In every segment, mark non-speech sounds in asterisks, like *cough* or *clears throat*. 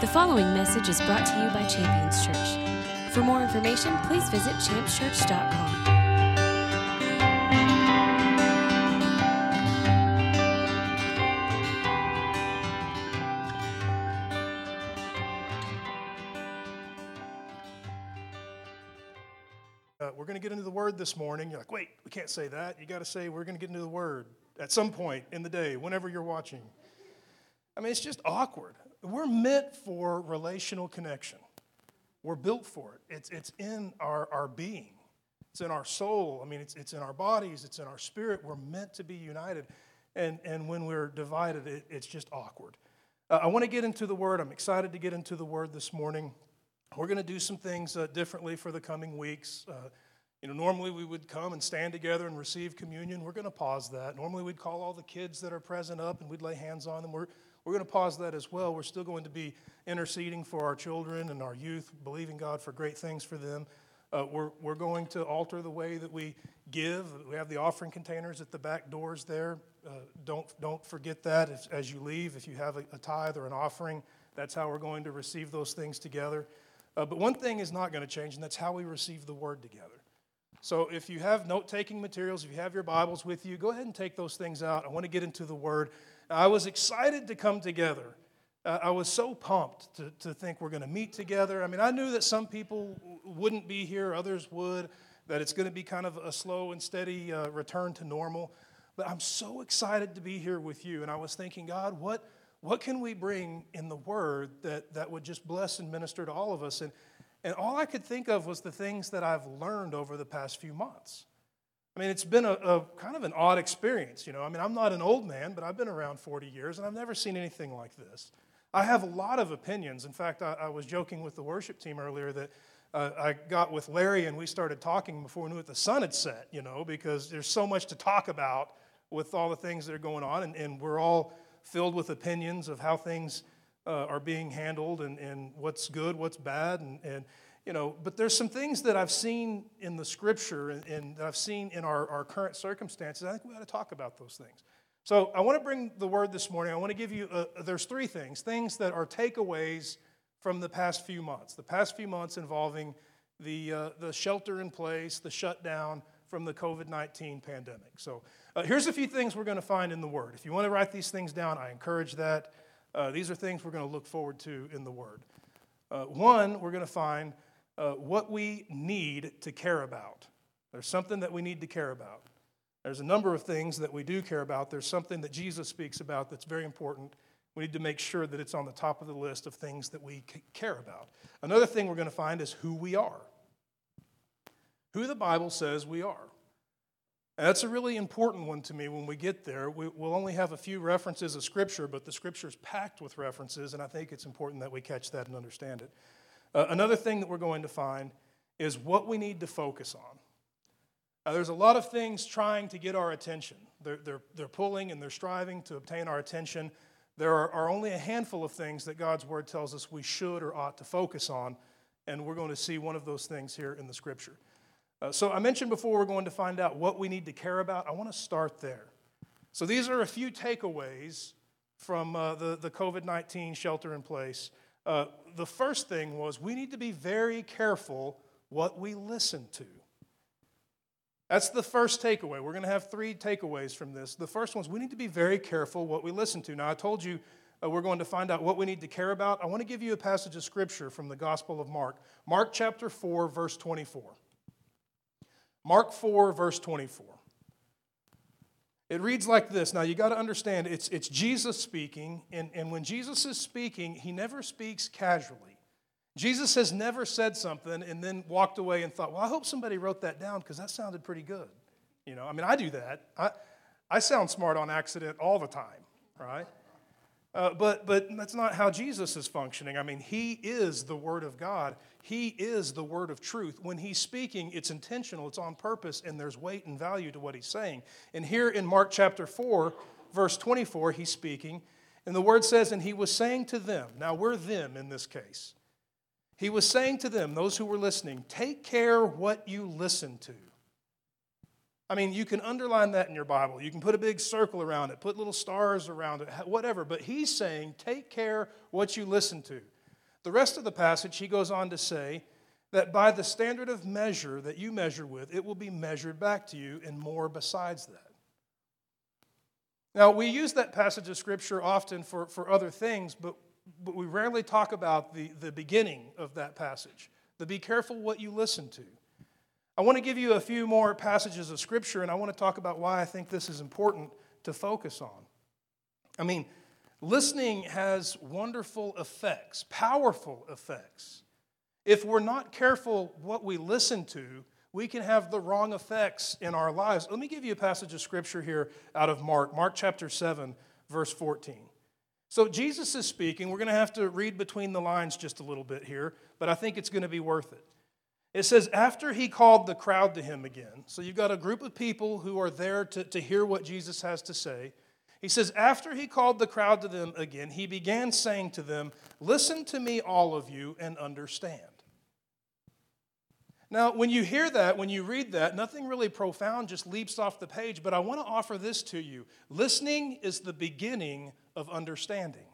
The following message is brought to you by Champions Church. For more information, please visit championschurch.com. Uh, we're going to get into the word this morning. You're like, wait, we can't say that. You got to say we're going to get into the word at some point in the day, whenever you're watching. I mean, it's just awkward. We're meant for relational connection. We're built for it. It's, it's in our, our being, it's in our soul. I mean, it's, it's in our bodies, it's in our spirit. We're meant to be united. And, and when we're divided, it, it's just awkward. Uh, I want to get into the word. I'm excited to get into the word this morning. We're going to do some things uh, differently for the coming weeks. Uh, you know, normally we would come and stand together and receive communion. We're going to pause that. Normally we'd call all the kids that are present up and we'd lay hands on them. We're, we're going to pause that as well. We're still going to be interceding for our children and our youth, believing God for great things for them. Uh, we're, we're going to alter the way that we give. We have the offering containers at the back doors there. Uh, don't, don't forget that as, as you leave. If you have a, a tithe or an offering, that's how we're going to receive those things together. Uh, but one thing is not going to change, and that's how we receive the word together. So if you have note taking materials, if you have your Bibles with you, go ahead and take those things out. I want to get into the word. I was excited to come together. Uh, I was so pumped to, to think we're going to meet together. I mean, I knew that some people wouldn't be here, others would, that it's going to be kind of a slow and steady uh, return to normal. But I'm so excited to be here with you. And I was thinking, God, what what can we bring in the word that, that would just bless and minister to all of us? And, and all I could think of was the things that I've learned over the past few months. I mean, it's been a, a, kind of an odd experience, you know. I mean, I'm not an old man, but I've been around 40 years and I've never seen anything like this. I have a lot of opinions. In fact, I, I was joking with the worship team earlier that uh, I got with Larry and we started talking before we knew it the sun had set, you know, because there's so much to talk about with all the things that are going on, and, and we're all filled with opinions of how things uh, are being handled and, and what's good, what's bad, and, and you know, but there's some things that I've seen in the scripture and, and that I've seen in our, our current circumstances. I think we ought to talk about those things. So I want to bring the word this morning. I want to give you, a, there's three things, things that are takeaways from the past few months. The past few months involving the, uh, the shelter in place, the shutdown from the COVID 19 pandemic. So uh, here's a few things we're going to find in the Word. If you want to write these things down, I encourage that. Uh, these are things we're going to look forward to in the Word. Uh, one, we're going to find uh, what we need to care about. There's something that we need to care about. There's a number of things that we do care about. There's something that Jesus speaks about that's very important. We need to make sure that it's on the top of the list of things that we care about. Another thing we're going to find is who we are, who the Bible says we are. And that's a really important one to me when we get there. We, will only have a few references of Scripture, but the Scripture is packed with references, and I think it's important that we catch that and understand it. Uh, another thing that we're going to find is what we need to focus on. Uh, there's a lot of things trying to get our attention. They're, they're, they're pulling and they're striving to obtain our attention. There are, are only a handful of things that God's Word tells us we should or ought to focus on, and we're going to see one of those things here in the Scripture. Uh, so I mentioned before we're going to find out what we need to care about. I want to start there. So these are a few takeaways from uh, the, the COVID 19 shelter in place. Uh, the first thing was we need to be very careful what we listen to. That's the first takeaway. We're going to have three takeaways from this. The first one is we need to be very careful what we listen to. Now, I told you uh, we're going to find out what we need to care about. I want to give you a passage of scripture from the Gospel of Mark, Mark chapter 4, verse 24. Mark 4, verse 24. It reads like this. Now, you got to understand, it's, it's Jesus speaking, and, and when Jesus is speaking, he never speaks casually. Jesus has never said something and then walked away and thought, well, I hope somebody wrote that down because that sounded pretty good. You know, I mean, I do that. I, I sound smart on accident all the time, right? Uh, but, but that's not how Jesus is functioning. I mean, he is the Word of God. He is the Word of truth. When he's speaking, it's intentional, it's on purpose, and there's weight and value to what he's saying. And here in Mark chapter 4, verse 24, he's speaking, and the Word says, And he was saying to them, now we're them in this case. He was saying to them, those who were listening, take care what you listen to. I mean, you can underline that in your Bible. You can put a big circle around it, put little stars around it, whatever. But he's saying, take care what you listen to. The rest of the passage, he goes on to say that by the standard of measure that you measure with, it will be measured back to you, and more besides that. Now, we use that passage of Scripture often for, for other things, but, but we rarely talk about the, the beginning of that passage. The be careful what you listen to. I want to give you a few more passages of Scripture, and I want to talk about why I think this is important to focus on. I mean, listening has wonderful effects, powerful effects. If we're not careful what we listen to, we can have the wrong effects in our lives. Let me give you a passage of scripture here out of Mark, Mark chapter 7, verse 14. So Jesus is speaking. We're going to have to read between the lines just a little bit here, but I think it's going to be worth it. It says, after he called the crowd to him again, so you've got a group of people who are there to, to hear what Jesus has to say. He says, after he called the crowd to them again, he began saying to them, Listen to me, all of you, and understand. Now, when you hear that, when you read that, nothing really profound just leaps off the page, but I want to offer this to you. Listening is the beginning of understanding.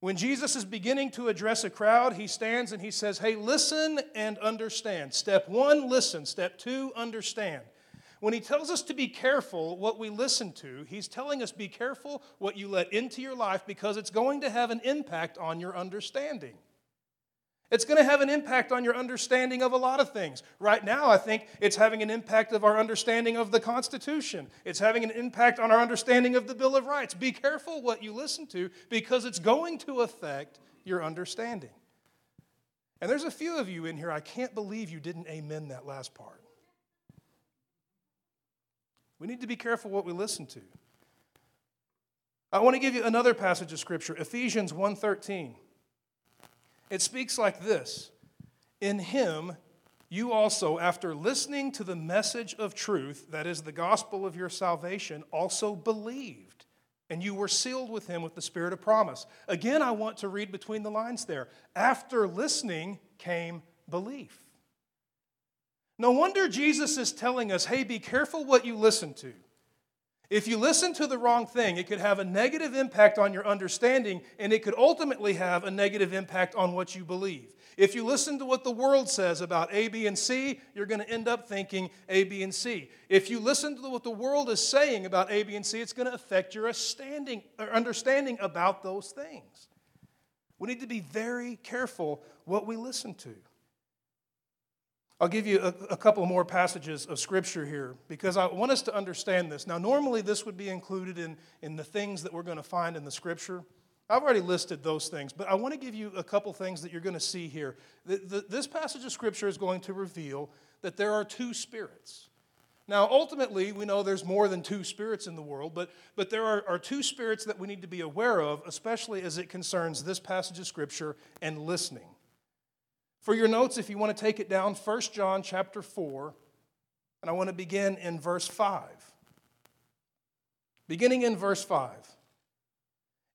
When Jesus is beginning to address a crowd, he stands and he says, Hey, listen and understand. Step one, listen. Step two, understand. When he tells us to be careful what we listen to, he's telling us be careful what you let into your life because it's going to have an impact on your understanding. It's going to have an impact on your understanding of a lot of things. Right now, I think it's having an impact of our understanding of the Constitution. It's having an impact on our understanding of the Bill of Rights. Be careful what you listen to because it's going to affect your understanding. And there's a few of you in here, I can't believe you didn't amen that last part. We need to be careful what we listen to. I want to give you another passage of scripture, Ephesians 1:13. It speaks like this In him, you also, after listening to the message of truth, that is the gospel of your salvation, also believed, and you were sealed with him with the spirit of promise. Again, I want to read between the lines there. After listening came belief. No wonder Jesus is telling us hey, be careful what you listen to. If you listen to the wrong thing, it could have a negative impact on your understanding, and it could ultimately have a negative impact on what you believe. If you listen to what the world says about A, B, and C, you're going to end up thinking A, B, and C. If you listen to what the world is saying about A, B, and C, it's going to affect your understanding about those things. We need to be very careful what we listen to. I'll give you a, a, couple more passages of scripture here because I want us to understand this. Now, normally this would be included in, in the things that we're going to find in the scripture. I've already listed those things, but I want to give you a couple things that you're going to see here. The, the, this passage of scripture is going to reveal that there are two spirits. Now, ultimately, we know there's more than two spirits in the world, but, but there are, are two spirits that we need to be aware of, especially as it concerns this passage of scripture and listening. For your notes, if you want to take it down, 1 John chapter 4, and I want to begin in verse 5. Beginning in verse 5.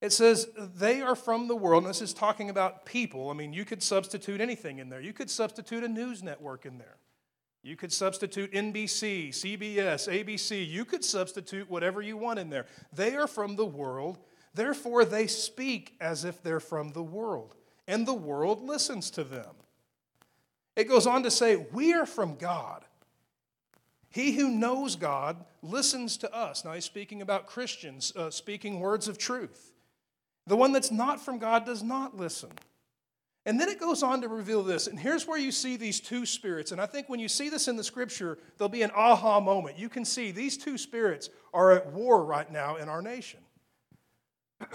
It says, They are from the world, and this is talking about people. I mean, you could substitute anything in there. You could substitute a news network in there. You could substitute NBC, CBS, ABC. You could substitute whatever you want in there. They are from the world, therefore they speak as if they're from the world, and the world listens to them. It goes on to say, We are from God. He who knows God listens to us. Now, he's speaking about Christians, uh, speaking words of truth. The one that's not from God does not listen. And then it goes on to reveal this. And here's where you see these two spirits. And I think when you see this in the scripture, there'll be an aha moment. You can see these two spirits are at war right now in our nation. *clears throat*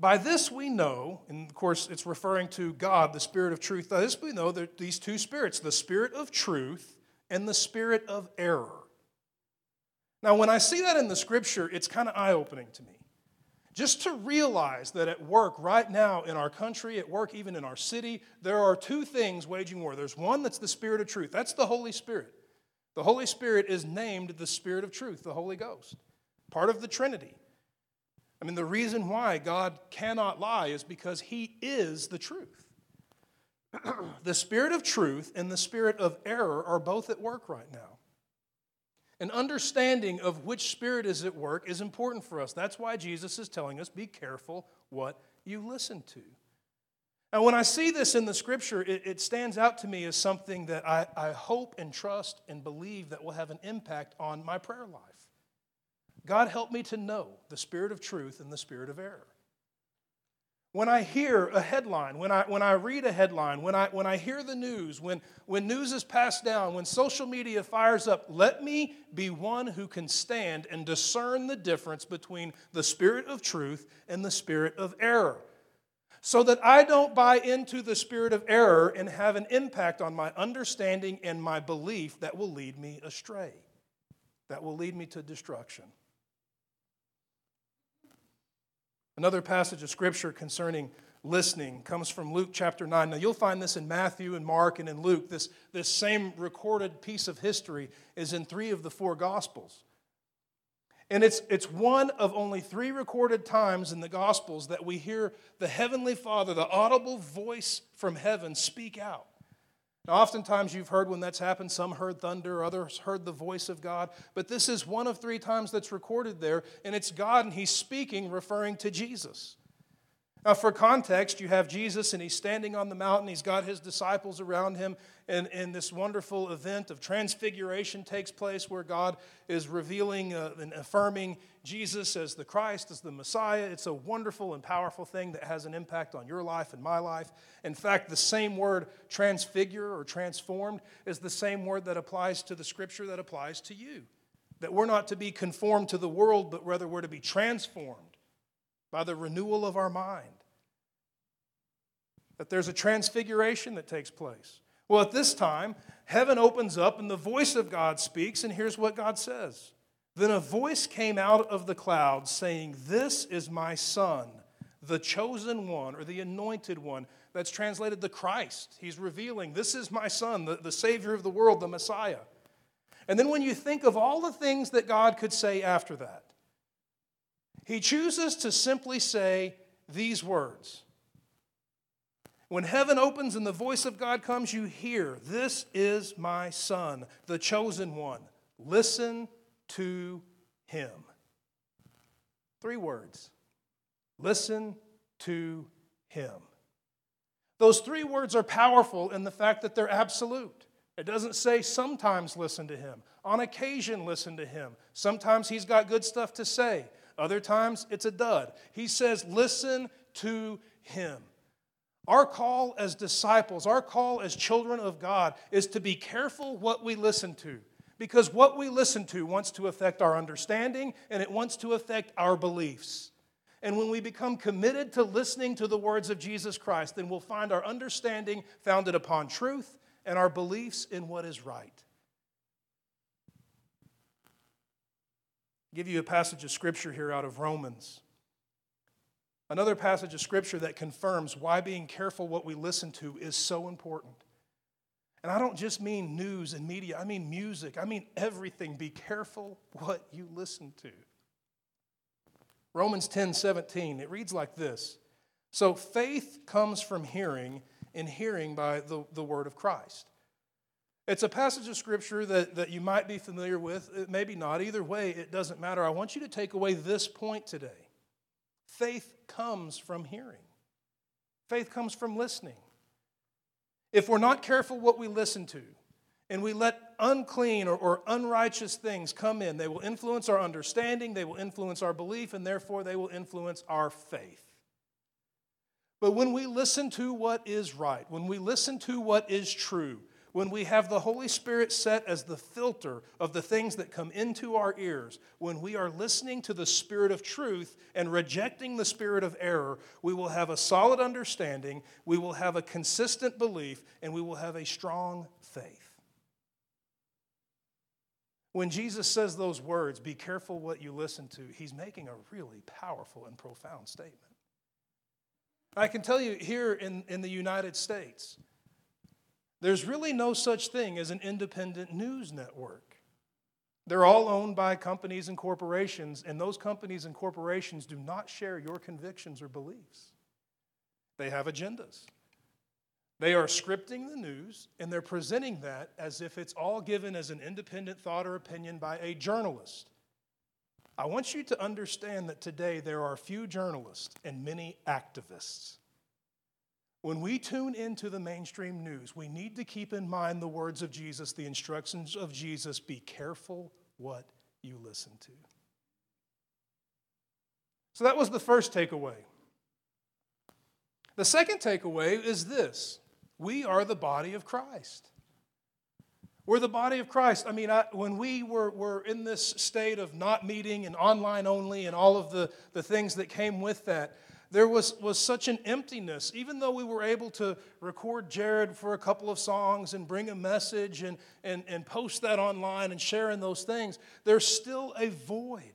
By this we know, and of course it's referring to God, the Spirit of truth. By this we know that these two spirits, the Spirit of truth and the Spirit of error. Now, when I see that in the scripture, it's kind of eye opening to me. Just to realize that at work right now in our country, at work even in our city, there are two things waging war. There's one that's the Spirit of truth, that's the Holy Spirit. The Holy Spirit is named the Spirit of truth, the Holy Ghost, part of the Trinity. I mean, the reason why God cannot lie is because He is the truth. *clears throat* the spirit of truth and the spirit of error are both at work right now. An understanding of which spirit is at work is important for us. That's why Jesus is telling us be careful what you listen to. And when I see this in the scripture, it, it stands out to me as something that I, I hope and trust and believe that will have an impact on my prayer life. God help me to know the spirit of truth and the spirit of error. When I hear a headline, when I, when I read a headline, when I, when I hear the news, when, when news is passed down, when social media fires up, let me be one who can stand and discern the difference between the spirit of truth and the spirit of error so that I don't buy into the spirit of error and have an impact on my understanding and my belief that will lead me astray, that will lead me to destruction. Another passage of scripture concerning listening comes from Luke chapter 9. Now, you'll find this in Matthew and Mark and in Luke. This, this same recorded piece of history is in three of the four Gospels. And it's, it's one of only three recorded times in the Gospels that we hear the Heavenly Father, the audible voice from heaven, speak out. Now, oftentimes you've heard when that's happened, some heard thunder, others heard the voice of God, but this is one of three times that's recorded there, and it's God, and He's speaking, referring to Jesus. Now, for context, you have Jesus and he's standing on the mountain. He's got his disciples around him, and, and this wonderful event of transfiguration takes place where God is revealing uh, and affirming Jesus as the Christ, as the Messiah. It's a wonderful and powerful thing that has an impact on your life and my life. In fact, the same word transfigure or transformed is the same word that applies to the scripture that applies to you. That we're not to be conformed to the world, but rather we're to be transformed by the renewal of our mind. That there's a transfiguration that takes place. Well, at this time, heaven opens up and the voice of God speaks, and here's what God says. Then a voice came out of the cloud saying, This is my son, the chosen one, or the anointed one. That's translated the Christ. He's revealing, This is my son, the, the Savior of the world, the Messiah. And then when you think of all the things that God could say after that, he chooses to simply say these words. When heaven opens and the voice of God comes, you hear, This is my son, the chosen one. Listen to him. Three words. Listen to him. Those three words are powerful in the fact that they're absolute. It doesn't say sometimes listen to him, on occasion listen to him. Sometimes he's got good stuff to say. Other times it's a dud. He says, listen to him. Our call as disciples, our call as children of God is to be careful what we listen to. Because what we listen to wants to affect our understanding and it wants to affect our beliefs. And when we become committed to listening to the words of Jesus Christ, then we'll find our understanding founded upon truth and our beliefs in what is right. Give you a passage of scripture here out of Romans. Another passage of scripture that confirms why being careful what we listen to is so important. And I don't just mean news and media, I mean music, I mean everything. Be careful what you listen to. Romans 10 17, it reads like this So faith comes from hearing, and hearing by the, the word of Christ. It's a passage of scripture that, that you might be familiar with, maybe not. Either way, it doesn't matter. I want you to take away this point today. Faith comes from hearing, faith comes from listening. If we're not careful what we listen to, and we let unclean or, or, unrighteous things come in, they will influence our understanding, they will influence our belief, and therefore they will influence our faith. But when we listen to what is right, when we listen to what is true, when we have the Holy Spirit set as the filter of the things that come into our ears, when we are listening to the Spirit of truth and rejecting the Spirit of error, we will have a solid understanding, we will have a consistent belief, and we will have a strong faith. When Jesus says those words, be careful what you listen to, he's making a really powerful and profound statement. I can tell you here in, in the United States, there's really no such thing as an independent news network. They're all owned by companies and corporations, and those companies and corporations do not share your convictions or beliefs. They have agendas. They are scripting the news and they're presenting that as if it's all given as an independent thought or opinion by a journalist. I want you to understand that today there are few journalists and many activists. When we tune into the mainstream news, we need to keep in mind the words of Jesus, the instructions of Jesus be careful what you listen to. So that was the first takeaway. The second takeaway is this we are the body of Christ. We're the body of Christ. I mean, I, when we were, were in this state of not meeting and online only and all of the, the things that came with that, there was, was such an emptiness. Even though we were able to record Jared for a couple of songs and bring a message and, and, and post that online and share in those things, there's still a void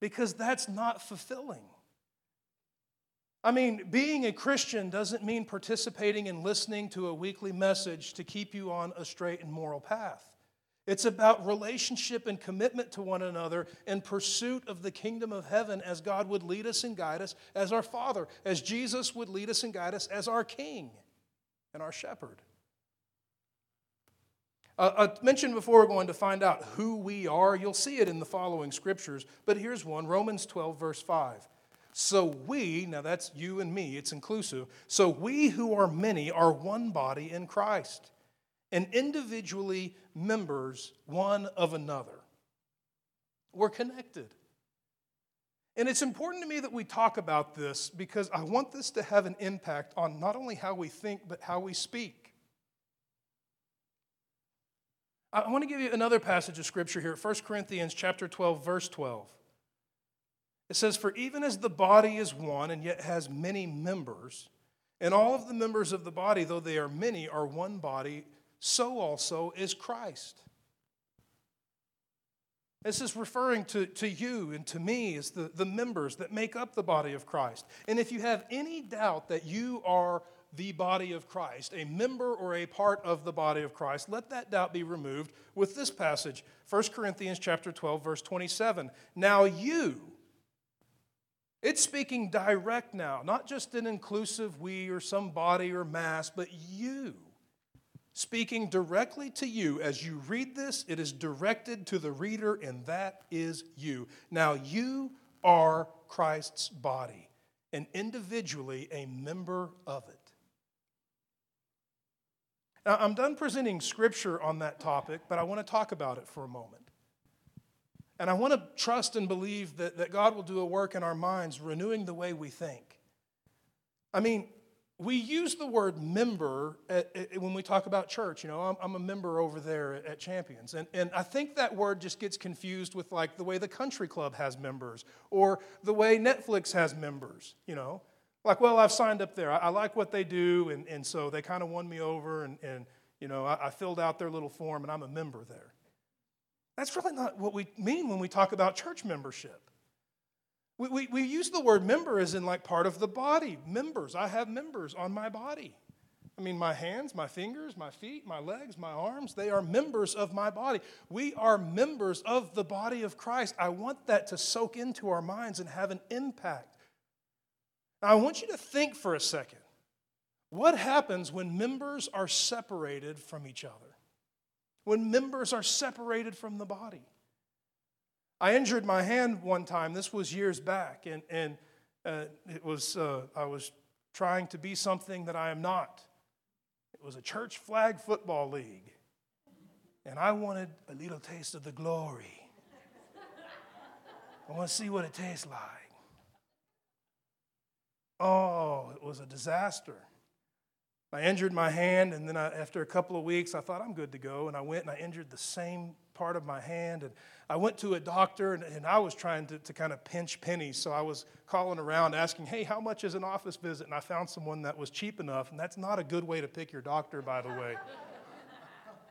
because that's not fulfilling. I mean, being a Christian doesn't mean participating in listening to a weekly message to keep you on a straight and moral path. It's about relationship and commitment to one another in pursuit of the kingdom of heaven as God would lead us and guide us as our Father, as Jesus would lead us and guide us as our King and our Shepherd. Uh, I mentioned before we're going to find out who we are. You'll see it in the following scriptures, but here's one Romans 12, verse 5. So we, now that's you and me, it's inclusive. So we who are many are one body in Christ and individually members one of another. We're connected. And it's important to me that we talk about this because I want this to have an impact on not only how we think, but how we speak. I want to give you another passage of scripture here, 1 Corinthians chapter 12, verse 12. It says, For even as the body is one and yet has many members, and all of the members of the body, though they are many, are one body, so also is Christ. This is referring to, to you and to me as the, the members that make up the body of Christ. And if you have any doubt that you are the body of Christ, a member or a part of the body of Christ, let that doubt be removed with this passage, 1 Corinthians chapter 12, verse 27. Now you, it's speaking direct now, not just an inclusive we or some body or mass, but you. Speaking directly to you. As you read this, it is directed to the reader, and that is you. Now, you are Christ's body, and individually a member of it. Now, I'm done presenting scripture on that topic, but I want to talk about it for a moment. And I want to trust and believe that, that God will do a work in our minds, renewing the way we think. I mean, we use the word member when we talk about church. You know, I'm, a member over there at, Champions. And, and I think that word just gets confused with like the way the country club has members or the way Netflix has members, you know. Like, well, I've signed up there. I, like what they do. And, and so they kind of won me over. And, and you know, I filled out their little form and I'm a member there. That's really not what we mean when we talk about church membership. We, we, we use the word member as in like part of the body. Members. I have members on my body. I mean, my hands, my fingers, my feet, my legs, my arms, they are members of my body. We are members of the body of Christ. I want that to soak into our minds and have an impact. Now, I want you to think for a second. What happens when members are separated from each other? when members are separated from the body. I injured my hand one time, this was years back, and, and uh, it was, uh, I was trying to be something that I am not. It was a church flag football league, and I wanted a little taste of the glory. I want to see what it tastes like. Oh, it was a disaster. I injured my hand, and then I, after a couple of weeks, I thought I'm good to go. And I went and I injured the same part of my hand. And I went to a doctor, and, and I was trying to, to kind of pinch pennies. So I was calling around asking, hey, how much is an office visit? And I found someone that was cheap enough. And that's not a good way to pick your doctor, by the way.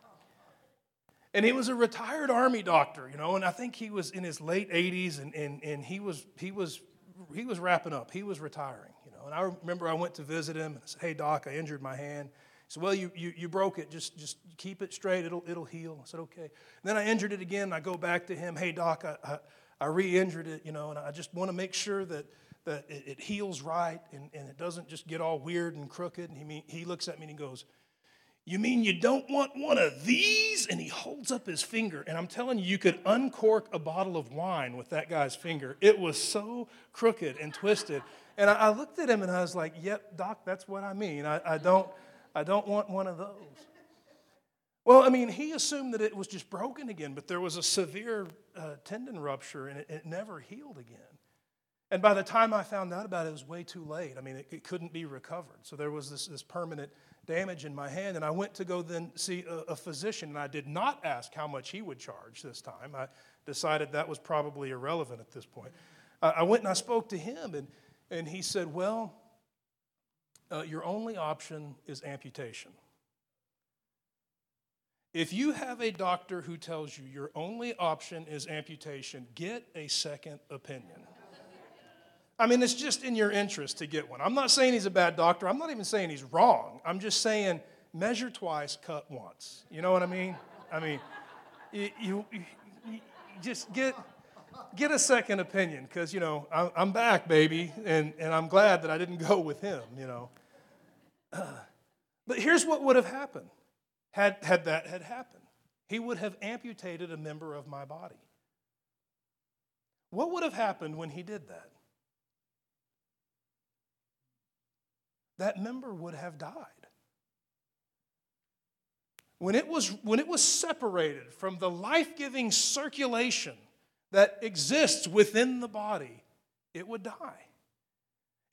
*laughs* and he was a retired army doctor, you know, and I think he was in his late 80s, and, and, and he, was, he, was, he was wrapping up. He was retiring you know, and I remember I went to visit him and I said, Hey, doc, I injured my hand. Said, Well, you, you, you broke it. Just, just keep it straight. It'll, it'll heal. I said, Okay. And then I injured it again. I go back to him. Hey, doc, I, I, I re injured it, you know, and I just want to make sure that, that it, it heals right and, and it doesn't just get all weird and crooked. And he, mean, he looks at me and he goes, You mean you don't want one of these? And he holds up his finger. And I'm telling you, you could uncork a bottle of wine with that guy's finger. It was so crooked and twisted. And I, I looked at him and I was like, Yep, doc, that's what I mean. I, I, don't, I don't want one of those. Well, I mean, he assumed that it was just broken again, but there was a severe uh, tendon rupture and it, it, never healed again. And by the time I found out about it, it was way too late. I mean, it, it couldn't be recovered. So there was this, this, permanent damage in my hand. And I went to go then see a, a physician, and I did not ask how much he would charge this time. I decided that was probably irrelevant at this point. Uh, I went and I spoke to him, and, and he said, Well, uh, your only option is amputation. If you have a doctor who tells you your only option is amputation, get a second opinion. I mean, it's just in your interest to get one. I'm not saying he's a bad doctor. I'm not even saying he's wrong. I'm just saying measure twice, cut once. You know what I mean? I mean, you, you, you just get, get a second opinion because, you know, I'm back, baby, and, and I'm glad that I didn't go with him, you know. *clears throat* but here's what would have happened had, had that had happened. He would have amputated a member of my body. What would have happened when he did that? That member would have died. When it was, when it was separated from the life giving circulation that exists within the body, it would die.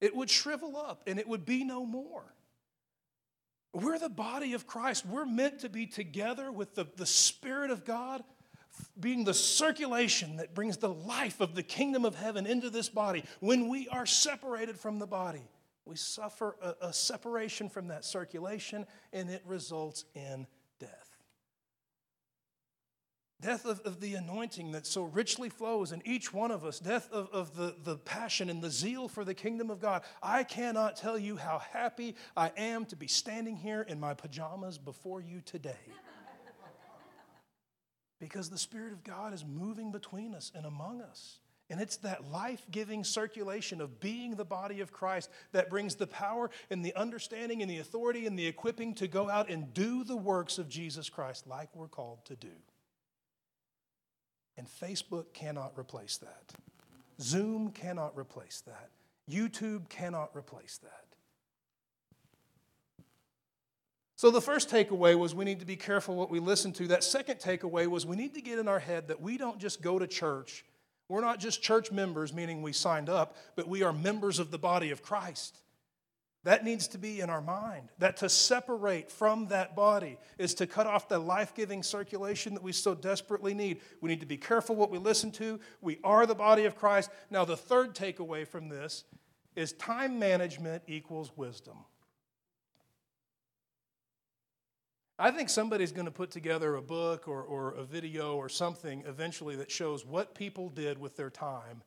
It would shrivel up and it would be no more. We're the body of Christ. We're meant to be together with the, the Spirit of God, being the circulation that brings the life of the kingdom of heaven into this body. When we are separated from the body, we suffer a, a separation from that circulation, and it results in. Death of, of the anointing that so richly flows in each one of us. Death of, of the, the passion and the zeal for the kingdom of God. I cannot tell you how happy I am to be standing here in my pajamas before you today. *laughs* because the Spirit of God is moving between us and among us. And it's that life giving circulation of being the body of Christ that brings the power and the understanding and the authority and the equipping to go out and do the works of Jesus Christ like we're called to do. And Facebook cannot replace that. Zoom cannot replace that. YouTube cannot replace that. So, the first takeaway was we need to be careful what we listen to. That second takeaway was we need to get in our head that we don't just go to church. We're not just church members, meaning we signed up, but we are members of the body of Christ. That needs to be in our mind. That to separate from that body is to cut off the life giving circulation that we so desperately need. We need to be careful what we listen to. We are the body of Christ. Now, the third takeaway from this is time management equals wisdom. I think somebody's going to put together a book or, or a video or something eventually that shows what people did with their time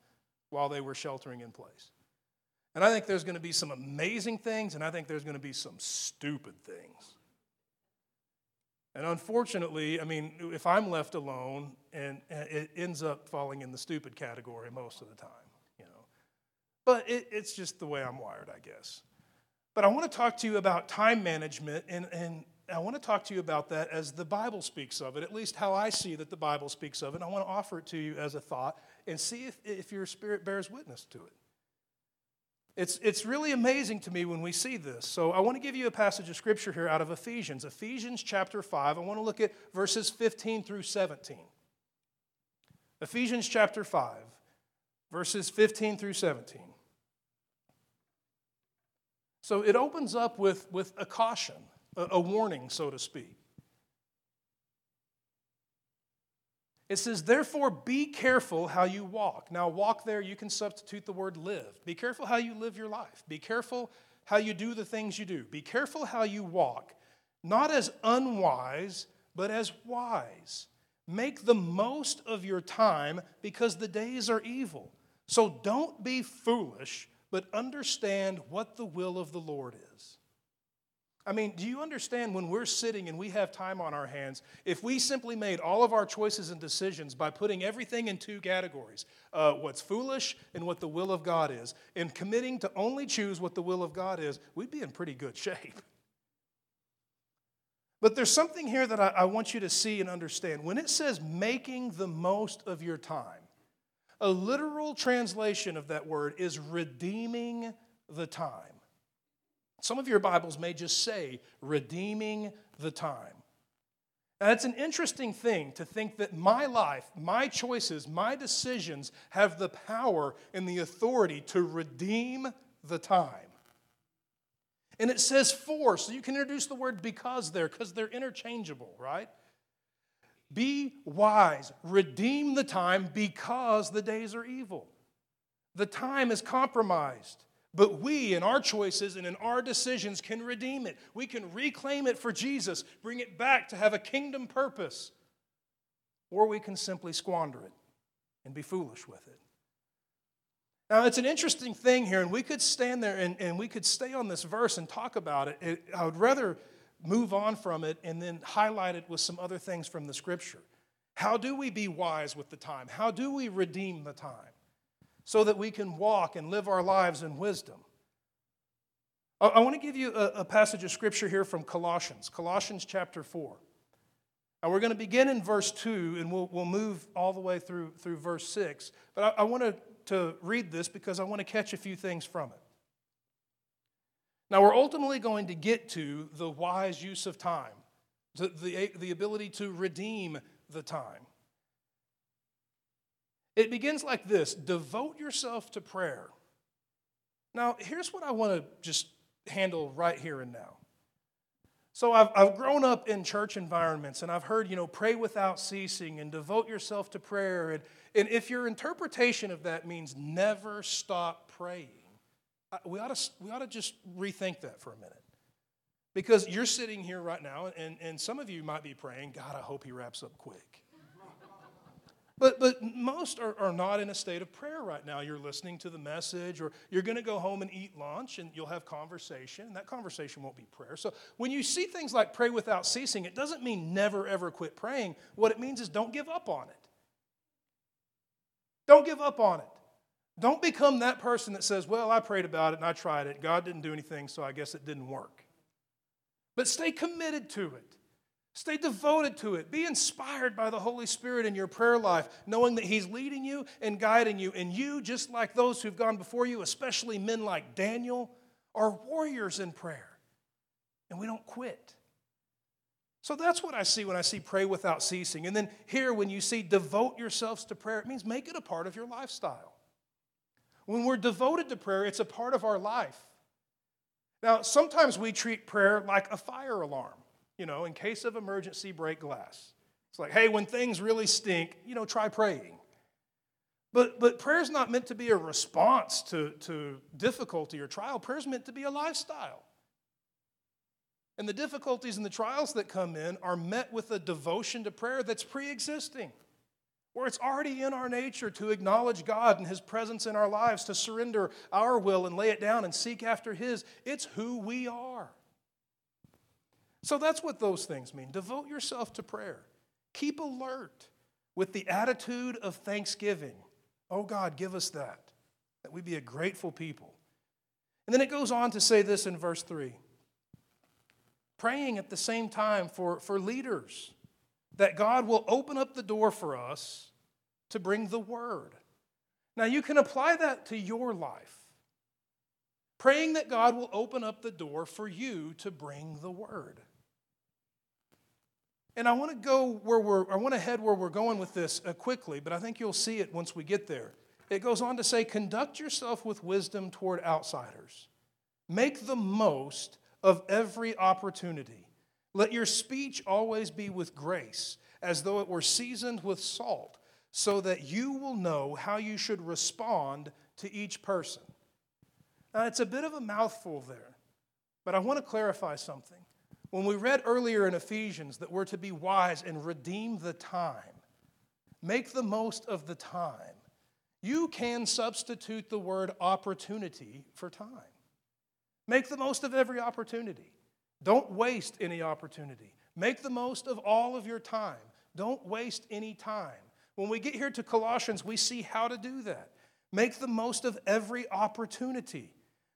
while they were sheltering in place. And I think there's going to be some amazing things, and I think there's going to be some stupid things. And unfortunately, I mean, if I'm left alone, and it ends up falling in the stupid category most of the time, you know. But it, it's just the way I'm wired, I guess. But I want to talk to you about time management, and, and I want to talk to you about that as the Bible speaks of it, at least how I see that the Bible speaks of it. And I want to offer it to you as a thought and see if, if your spirit bears witness to it. It's, it's really amazing to me when we see this. So I want to give you a passage of scripture here out of Ephesians. Ephesians chapter 5. I want to look at verses 15 through 17. Ephesians chapter 5, verses 15 through 17. So it opens up with, with a caution, a, a warning, so to speak. It says, therefore, be careful how you walk. Now, walk there, you can substitute the word live. Be careful how you live your life. Be careful how you do the things you do. Be careful how you walk, not as unwise, but as wise. Make the most of your time because the days are evil. So don't be foolish, but understand what the will of the Lord is. I mean, do you understand when we're sitting and we have time on our hands, if we simply made all of our choices and decisions by putting everything in two categories uh, what's foolish and what the will of God is, and committing to only choose what the will of God is, we'd be in pretty good shape. *laughs* But there's something here that I, I want you to see and understand. When it says making the most of your time, a literal translation of that word is redeeming the time. Some of your Bibles may just say, redeeming the time. Now, it's an interesting thing to think that my life, my choices, my decisions have the power and the authority to redeem the time. And it says for, so you can introduce the word because there, because they're interchangeable, right? Be wise, redeem the time because the days are evil. The time is compromised. But we, in our choices and in our decisions, can redeem it. We can reclaim it for Jesus, bring it back to have a kingdom purpose. Or we can simply squander it and be foolish with it. Now, it's an interesting thing here, and we could stand there and, and we could stay on this verse and talk about it. it. I would rather move on from it and then highlight it with some other things from the scripture. How do we be wise with the time? How do we redeem the time? So that we can walk and live our lives in wisdom. I, want to give you a, passage of scripture here from Colossians, Colossians chapter 4. Now, we're going to begin in verse 2, and we'll, we'll move all the way through, through verse 6. But I, I want to, to read this because I want to catch a few things from it. Now, we're ultimately going to get to the wise use of time, the, the ability to redeem the time. It begins like this devote yourself to prayer. Now, here's what I want to just handle right here and now. So, I've, I've grown up in church environments and I've heard, you know, pray without ceasing and devote yourself to prayer. And, and if your interpretation of that means never stop praying, we ought, to, we ought to just rethink that for a minute. Because you're sitting here right now, and, and some of you might be praying, God, I hope he wraps up quick. But, but most are, are not in a state of prayer right now. You're listening to the message, or you're going to go home and eat lunch, and you'll have conversation. And that conversation won't be prayer. So when you see things like pray without ceasing, it doesn't mean never ever quit praying. What it means is don't give up on it. Don't give up on it. Don't become that person that says, Well, I prayed about it and I tried it. God didn't do anything, so I guess it didn't work. But stay committed to it. Stay devoted to it. Be inspired by the Holy Spirit in your prayer life, knowing that He's leading you and guiding you. And you, just like those who've gone before you, especially men like Daniel, are warriors in prayer. And we don't quit. So that's what I see when I see pray without ceasing. And then here, when you see devote yourselves to prayer, it means make it a part of your lifestyle. When we're devoted to prayer, it's a part of our life. Now, sometimes we treat prayer like a fire alarm you know, in case of emergency, break glass. It's like, hey, when things really stink, you know, try praying. But, but prayer is not meant to be a response to, to difficulty or trial. Prayer is meant to be a lifestyle. And the difficulties and the trials that come in are met with a devotion to prayer that's pre existing, where it's already in our nature to acknowledge God and His presence in our lives, to surrender our will and lay it down and seek after His. It's who we are. So that's what those things mean. Devote yourself to prayer. Keep alert with the attitude of thanksgiving. Oh God, give us that, that we be a grateful people. And then it goes on to say this in verse 3 praying at the same time for, for leaders, that God will open up the door for us to bring the word. Now, you can apply that to your life. Praying that God will open up the door for you to bring the word. And I want to go where we're, I want to head where we're going with this uh, quickly, but I think you'll see it once we get there. It goes on to say, conduct yourself with wisdom toward outsiders. Make the most of every opportunity. Let your speech always be with grace, as though it were seasoned with salt, so that you will know how you should respond to each person. Now, it's a bit of a mouthful there, but I want to clarify something. When we read earlier in Ephesians that we're to be wise and redeem the time, make the most of the time, you can substitute the word opportunity for time. Make the most of every opportunity. Don't waste any opportunity. Make the most of all of your time. Don't waste any time. When we get here to Colossians, we see how to do that. Make the most of every opportunity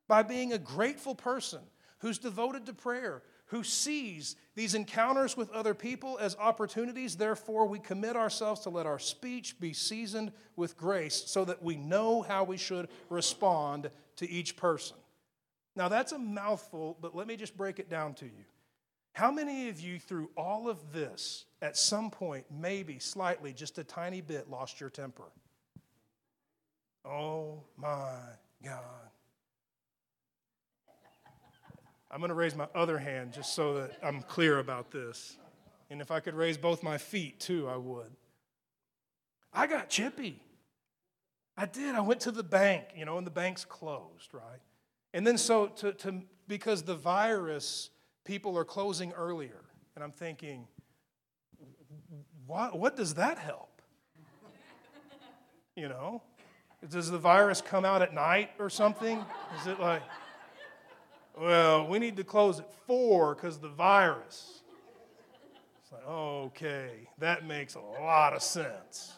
by being a grateful person who's devoted to prayer, who sees these encounters with other people as opportunities. Therefore, we commit ourselves to let our speech be seasoned with grace so that we know how we should respond to each person. Now, that's a mouthful, but let me just break it down to you. How many of you, through all of this, at some point, maybe slightly, just a tiny bit, lost your temper? Oh my God. I'm going to raise my other hand just so that I'm clear about this. And if I could raise both my feet too, I would. I got chippy. I did. I went to the bank, you know, and the bank's closed, right? And then so to, to because the virus, people are closing earlier. And I'm thinking, what, what does that help? You know? Does the virus come out at night or something? Is it like well, we need to close at four because the virus. It's like, okay, that makes a lot of sense.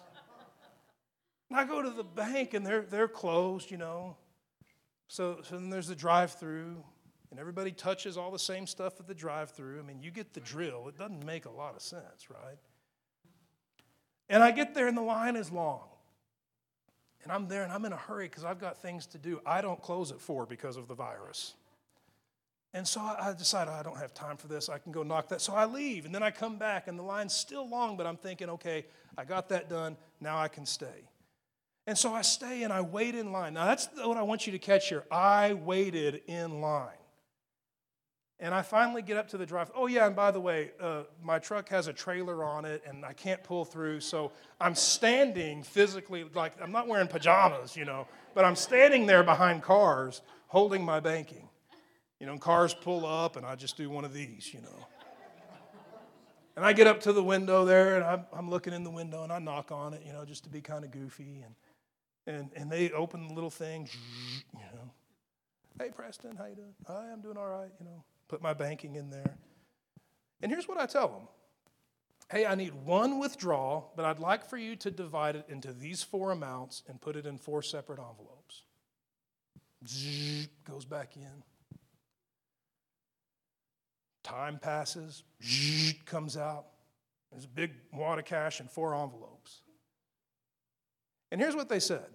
And I go to the bank and they're, they're closed, you know. So, so then there's the drive through, and everybody touches all the same stuff at the drive through. I mean, you get the drill. It doesn't make a lot of sense, right? And I get there and the line is long. And I'm there and I'm in a hurry because I've got things to do. I don't close at four because of the virus. And so I decide, oh, I don't have time for this. I can go knock that. So I leave, and then I come back, and the line's still long, but I'm thinking, okay, I got that done. Now I can stay. And so I stay and I wait in line. Now that's what I want you to catch here. I waited in line. And I finally get up to the drive. Oh, yeah, and by the way, uh, my truck has a trailer on it and I can't pull through. So I'm standing physically, like I'm not wearing pajamas, you know, but I'm standing there behind cars holding my banking. You know, cars pull up, and I just do one of these, you know. And I get up to the window there, and I'm, I'm looking in the window, and I knock on it, you know, just to be kind of goofy. And, and, and they open the little thing, *laughs* you know. Hey, Preston, how you doing? Hi, I'm doing all right, you know. Put my banking in there. And here's what I tell them. Hey, I need one withdrawal, but I'd like for you to divide it into these four amounts and put it in four separate envelopes. Goes back in. Time passes, comes out. There's a big wad of cash and four envelopes. And here's what they said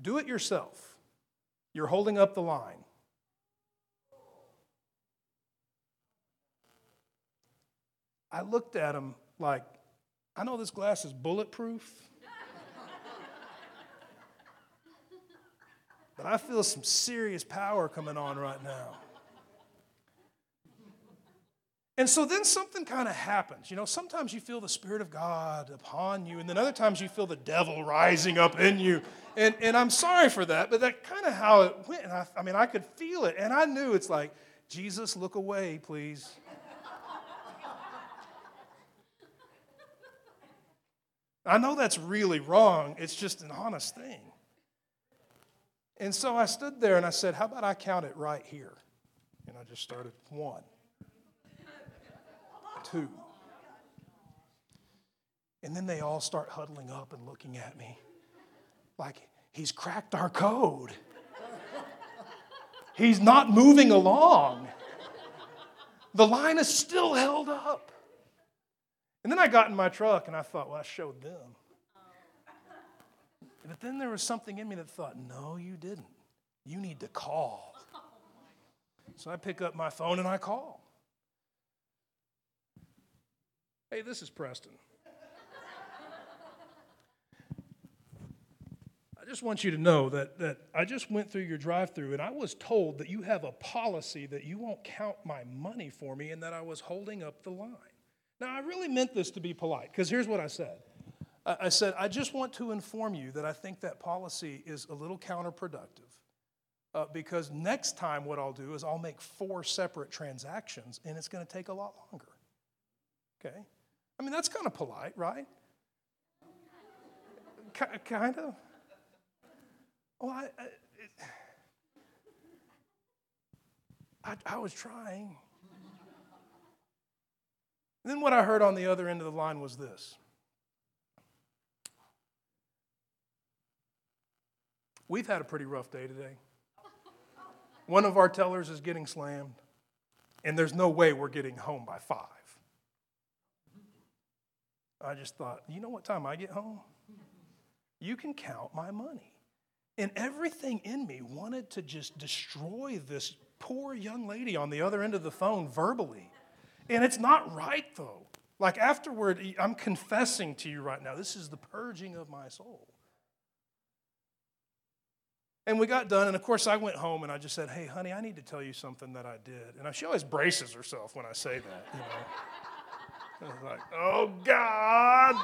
Do it yourself. You're holding up the line. I looked at him like, I know this glass is bulletproof, but I feel some serious power coming on right now. And so then something kind of happens. You know, sometimes you feel the Spirit of God upon you, and then other times you feel the devil rising up in you. And, and I'm sorry for that, but that kind of how it went. I, I mean, I could feel it, and I knew it's like, Jesus, look away, please. I know that's really wrong. It's just an honest thing. And so I stood there and I said, How about I count it right here? And I just started one two. And then they all start huddling up and looking at me like, he's cracked our code. He's not moving along. The line is still held up. And then I got in my truck and I thought, well, I showed them. But then there was something in me that thought, no, you didn't. You need to call. So I pick up my phone and I call. Hey, this is Preston. I just want you to know that, that I just went through your drive through and I was told that you have a policy that you won't count my money for me and that I was holding up the line. Now, I really meant this to be polite because here's what I said I said, I just want to inform you that I think that policy is a little counterproductive. Uh, because next time, what I'll do is I'll make four separate transactions and it's going to take a lot longer. Okay? I mean, that's kind of polite, right? kind of. Well, I, I, I, I was trying. Then what I heard on the other end of the line was this We've had a pretty rough day today. One of our tellers is getting slammed, and there's no way we're getting home by five. I just thought, you know what time I get home? You can count my money. And everything in me wanted to just destroy this poor young lady on the other end of the phone verbally. And it's not right, though. Like afterward, I'm confessing to you right now, this is the purging of my soul. And we got done, and of course, I went home and I just said, Hey, honey, I need to tell you something that I did. And she always braces herself when I say that, you know. I was like, Oh, God.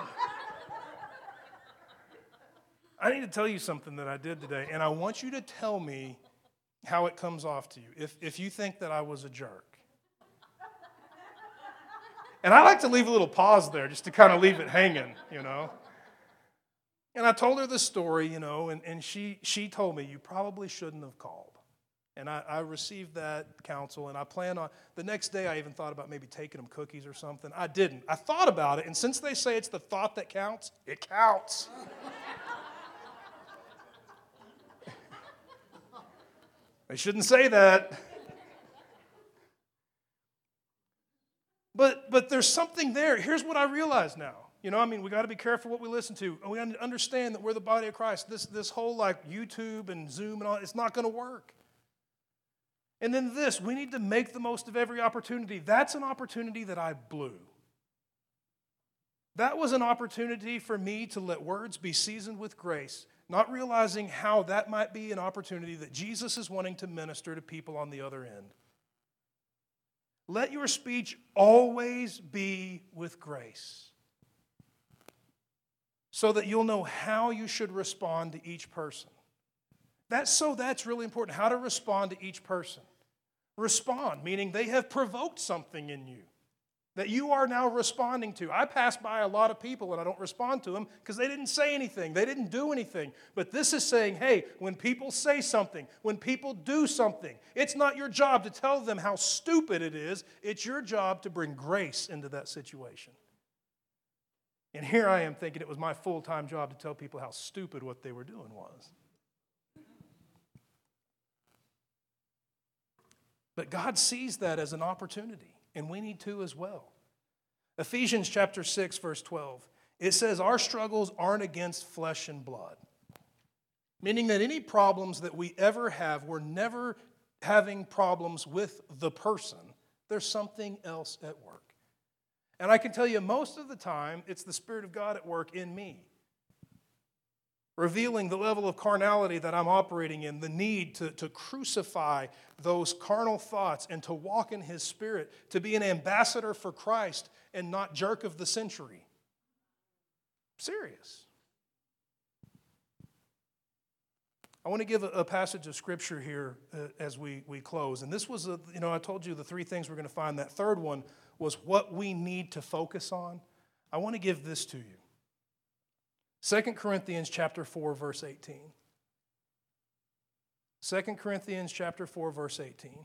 I need to tell you something that I did today, and I want you to tell me how it comes off to you if, if you think that I was a jerk. And I like to leave a little pause there just to kind of leave it hanging, you know. And I told her the story, you know, and, and she, she told me, You probably shouldn't have called. And I, I, received that counsel, and I plan on the next day. I even thought about maybe taking them cookies or something. I didn't. I thought about it, and since they say it's the thought that counts, it counts. *laughs* they shouldn't say that. But, but there's something there. Here's what I realize now. You know, I mean, we got to be careful what we listen to. And we understand that we're the body of Christ. This, this whole like YouTube and Zoom and all, it's not going to work. And then this, we need to make the most of every opportunity. That's an opportunity that I blew. That was an opportunity for me to let words be seasoned with grace, not realizing how that might be an opportunity that Jesus is wanting to minister to people on the other end. Let your speech always be with grace so that you'll know how you should respond to each person. That's so that's really important how to respond to each person. Respond, meaning they have provoked something in you that you are now responding to. I pass by a lot of people and I don't respond to them because they didn't say anything, they didn't do anything. But this is saying, hey, when people say something, when people do something, it's not your job to tell them how stupid it is, it's your job to bring grace into that situation. And here I am thinking it was my full time job to tell people how stupid what they were doing was. But God sees that as an opportunity and we need to as well. Ephesians chapter 6 verse 12. It says our struggles aren't against flesh and blood. Meaning that any problems that we ever have, we're never having problems with the person. There's something else at work. And I can tell you, most of the time, it's the Spirit of God at work in me revealing the level of carnality that I'm operating in, the need to, to crucify those carnal thoughts and to walk in His Spirit, to be an ambassador for Christ and not jerk of the century. Serious. I want to give a, passage of scripture here uh, as we, we close. And this was, a, you know, I told you the three things we're going to find. That third one was what we need to focus on. I want to give this to you. 2 Corinthians chapter 4 verse 18. 2 Corinthians chapter 4 verse 18.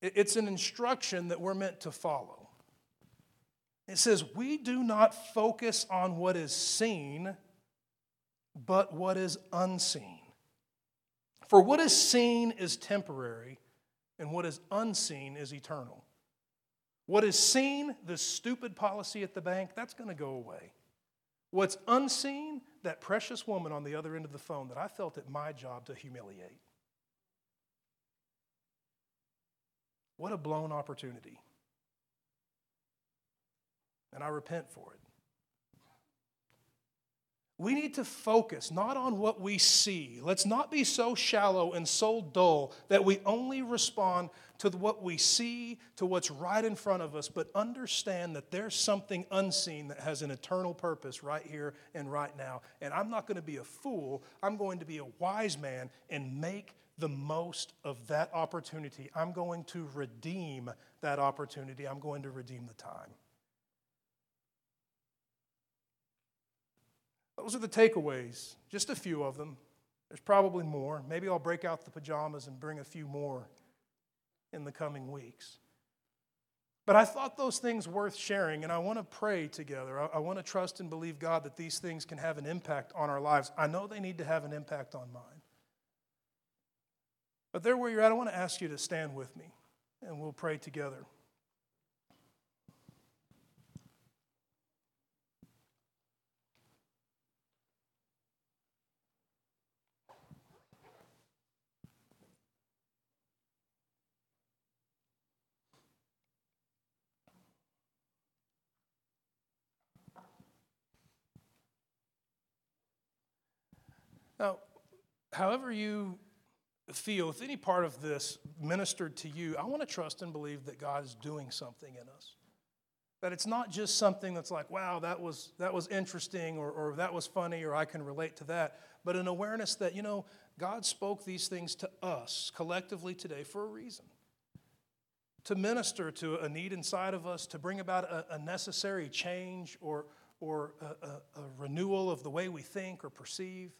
It's an instruction that we're meant to follow. It says, "We do not focus on what is seen, but what is unseen. For what is seen is temporary, and what is unseen is eternal." What is seen, this stupid policy at the bank, that's going to go away. What's unseen, that precious woman on the other end of the phone that I felt it my job to humiliate. What a blown opportunity. And I repent for it. We need to focus not on what we see. Let's not be so shallow and so dull that we only respond to what we see, to what's right in front of us, but understand that there's something unseen that has an eternal purpose right here and right now. And I'm not going to be a fool. I'm going to be a wise man and make the most of that opportunity. I'm going to redeem that opportunity. I'm going to redeem the time. Those are the takeaways, just a few of them. There's probably more. Maybe I'll break out the pajamas and bring a few more in the coming weeks. But I thought those things worth sharing, and I want to pray together. I, I, want to trust and believe God that these things can have an impact on our lives. I know they need to have an impact on mine. But there where you're at, I want to ask you to stand with me, and we'll pray together. Now, however you feel, if any part of this ministered to you, I want to trust and believe that God is doing something in us. That it's not just something that's like, wow, that was, that was interesting or, or that was funny or I can relate to that, but an awareness that, you know, God spoke these things to us collectively today for a reason. To minister to a need inside of us, to bring about a, a necessary change or, or a, a, a renewal of the way we think or perceive.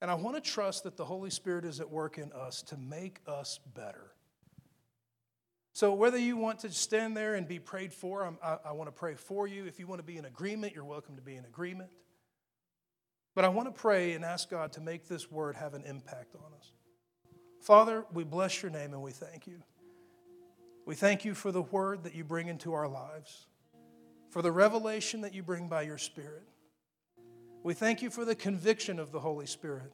And I want to trust that the Holy Spirit is at work in us to make us better. So, whether you want to stand there and be prayed for, I, I want to pray for you. If you want to be in agreement, you're welcome to be in agreement. But I want to pray and ask God to make this word have an impact on us. Father, we bless your name and we thank you. We thank you for the word that you bring into our lives, for the revelation that you bring by your Spirit. We thank you for the conviction of the Holy Spirit.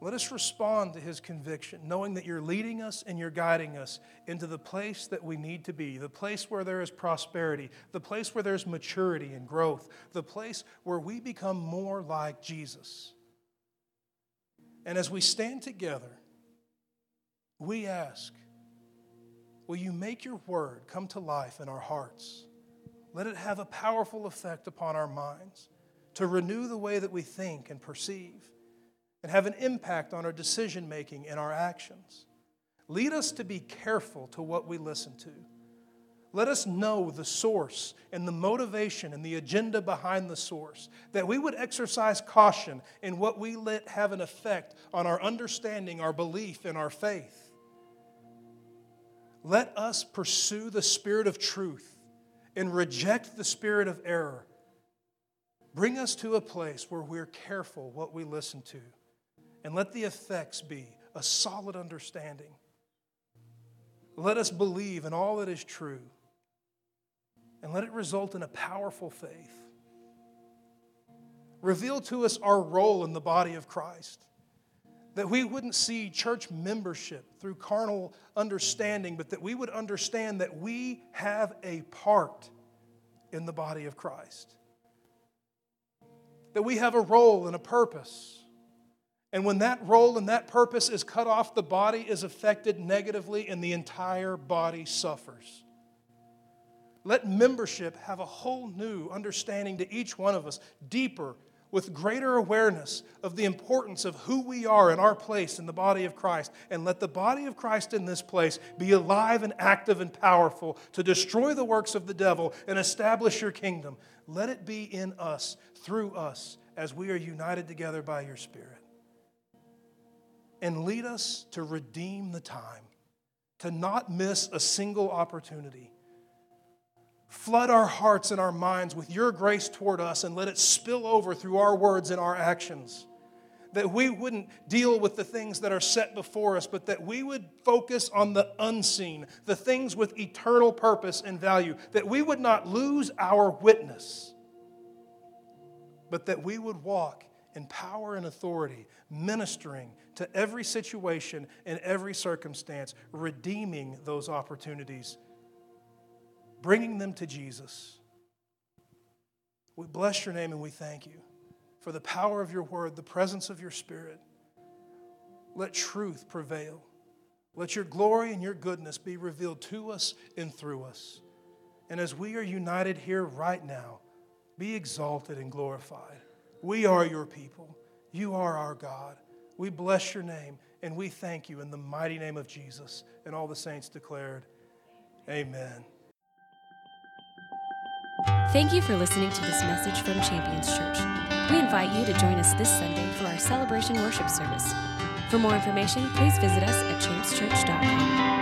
Let us respond to his conviction, knowing that you're leading us and you're guiding us into the place that we need to be, the place where there is prosperity, the place where there's maturity and growth, the place where we become more like Jesus. And as we stand together, we ask, will you make your word come to life in our hearts? Let it have a powerful effect upon our minds to renew the way that we think and perceive and have an impact on our decision making and our actions. Lead us to be careful to what we listen to. Let us know the source and the motivation and the agenda behind the source, that we would exercise caution in what we let have an effect on our understanding, our belief, and our faith. Let us pursue the spirit of truth and reject the spirit of error Bring us to a place where we're careful what we listen to, and let the effects be a solid understanding. Let us believe in all that is true, and let it result in a powerful faith. Reveal to us our role in the body of Christ. That we wouldn't see church membership through carnal understanding, but that we would understand that we have a part in the body of Christ that we have a role and a purpose. And when that role and that purpose is cut off, the body is affected negatively and the entire body suffers. Let membership have a whole new understanding to each one of us, deeper, with greater awareness of the importance of who we are in our place in the body of Christ. And let the body of Christ in this place be alive and active and powerful to destroy the works of the devil and establish your kingdom. Let it be in us through us as we are united together by your Spirit. And lead us to redeem the time, to not miss a single opportunity. Flood our hearts and our minds with your grace toward us and let it spill over through our words and our actions. That we wouldn't deal with the things that are set before us, but that we would focus on the unseen, the things with eternal purpose and value. That we would not lose our witness but that we would walk in power and authority, ministering to every situation and every circumstance, redeeming those opportunities, bringing them to Jesus. We bless your name and we thank you for the power of your word, the presence of your spirit. Let truth prevail. Let your glory and your goodness be revealed to us and through us. And as we are united here right now, be exalted and glorified. We are your people. You are our God. We bless your name and we thank you in the mighty name of Jesus. And all the saints declared, Amen. Thank you for listening to this message from Champions Church. We invite you to join us this Sunday for our celebration worship service. For more information, please visit us at championschurch.org.